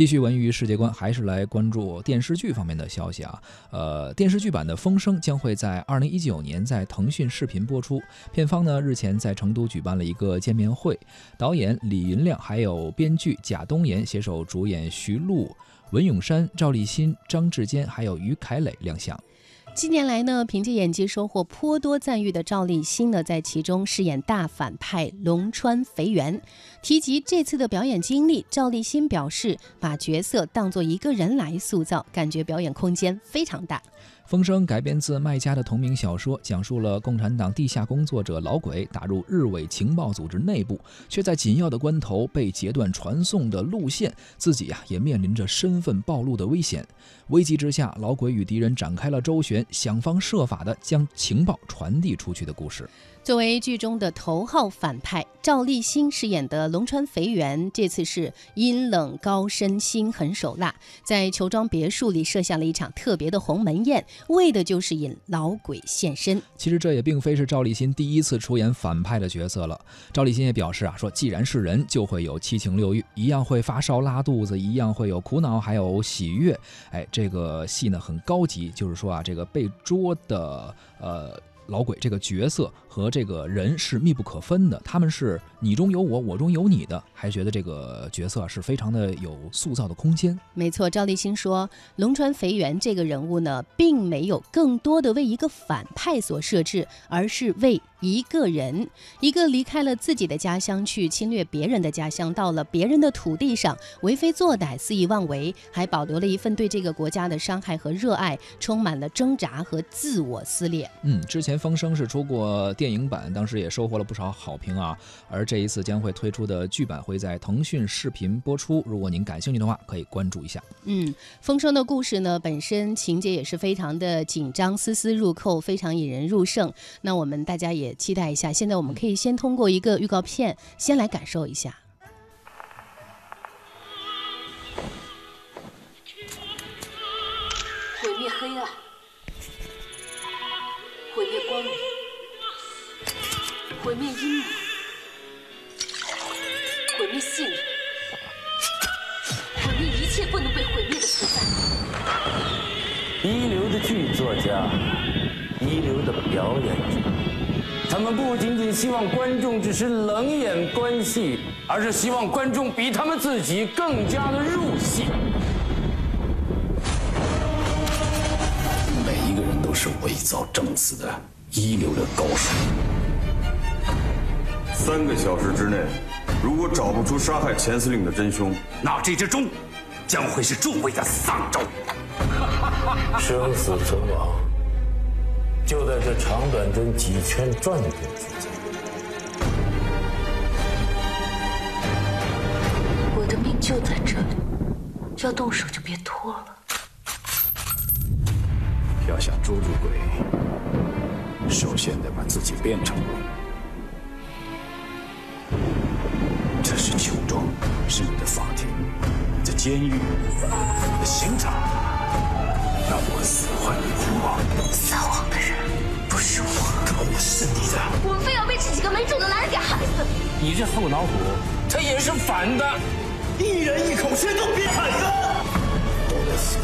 继续文娱世界观，还是来关注电视剧方面的消息啊。呃，电视剧版的《风声》将会在二零一九年在腾讯视频播出。片方呢日前在成都举办了一个见面会，导演李云亮还有编剧贾东岩携手主演徐璐、文咏珊、赵立新、张志坚还有于凯磊亮相。近年来呢，凭借演技收获颇多赞誉的赵立新呢，在其中饰演大反派龙川肥原。提及这次的表演经历，赵立新表示，把角色当做一个人来塑造，感觉表演空间非常大。风声改编自麦家的同名小说，讲述了共产党地下工作者老鬼打入日伪情报组织内部，却在紧要的关头被截断传送的路线，自己呀也面临着身份暴露的危险。危急之下，老鬼与敌人展开了周旋，想方设法的将情报传递出去的故事。作为剧中的头号反派，赵立新饰演的龙川肥圆，这次是阴冷高深、心狠手辣，在裘庄别墅里设下了一场特别的鸿门宴，为的就是引老鬼现身。其实这也并非是赵立新第一次出演反派的角色了。赵立新也表示啊，说既然是人，就会有七情六欲，一样会发烧拉肚子，一样会有苦恼，还有喜悦。哎，这个戏呢很高级，就是说啊，这个被捉的呃。老鬼这个角色和这个人是密不可分的，他们是你中有我，我中有你的，还觉得这个角色是非常的有塑造的空间。没错，赵立新说，龙川肥原这个人物呢，并没有更多的为一个反派所设置，而是为。一个人，一个离开了自己的家乡去侵略别人的家乡，到了别人的土地上为非作歹、肆意妄为，还保留了一份对这个国家的伤害和热爱，充满了挣扎和自我撕裂。嗯，之前《风声》是出过电影版，当时也收获了不少好评啊。而这一次将会推出的剧版会在腾讯视频播出，如果您感兴趣的话，可以关注一下。嗯，《风声》的故事呢，本身情节也是非常的紧张、丝丝入扣，非常引人入胜。那我们大家也。期待一下，现在我们可以先通过一个预告片，先来感受一下。毁灭黑暗，毁灭光明，毁灭阴影，毁灭信任，毁灭一切不能被毁灭的存在。一流的剧作家，一流的表演者。他们不仅仅希望观众只是冷眼观戏，而是希望观众比他们自己更加的入戏。每一个人都是伪造证词的一流的高手。三个小时之内，如果找不出杀害钱司令的真凶，那这只钟将会是诸位的丧钟。生死存亡。就在这长短针几圈转动之间，我的命就在这里，要动手就别拖了。要想捉住鬼，首先得把自己变成鬼。这是囚庄，是你的法庭，你的监狱，你的刑场。没种的男人给害死。你这后脑骨，它也是反的。一人一口血都别喊的，都得死。